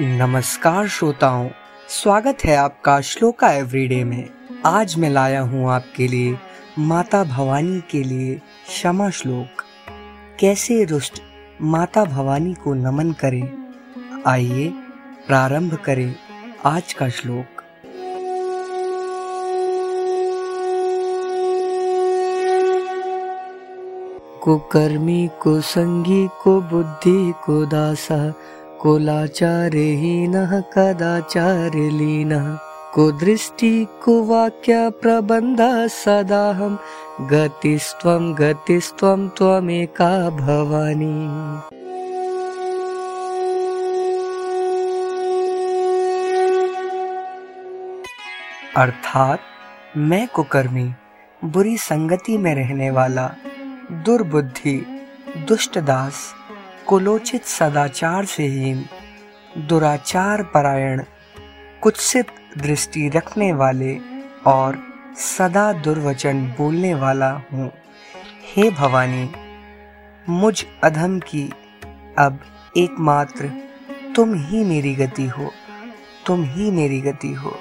नमस्कार श्रोताओं, स्वागत है आपका श्लोका एवरीडे में। आज मैं लाया हूँ आपके लिए माता भवानी के लिए क्षमा श्लोक। कैसे रुष्ट माता भवानी को नमन करें? आइए प्रारंभ करें आज का श्लोक। कुकर्मी को संगी को बुद्धि को दासा कुलाचारहीनः कदाचारलीनः। कुदृष्टि कुवाक्य प्रबन्ध सदाहं गतिस्त्वं गतिस्त्वं त्वमेका भवानी। अर्थात मैं कुकर्मी, बुरी संगति में रहने वाला, दुर्बुद्धि दुष्टदास कुलोचित सदाचार से हीन दुराचार परायण, कुत्सित दृष्टि रखने वाले और सदा दुर्वचन बोलने वाला हूँ। हे भवानी, मुझ अधम की अब एकमात्र तुम ही मेरी गति हो, तुम ही मेरी गति हो।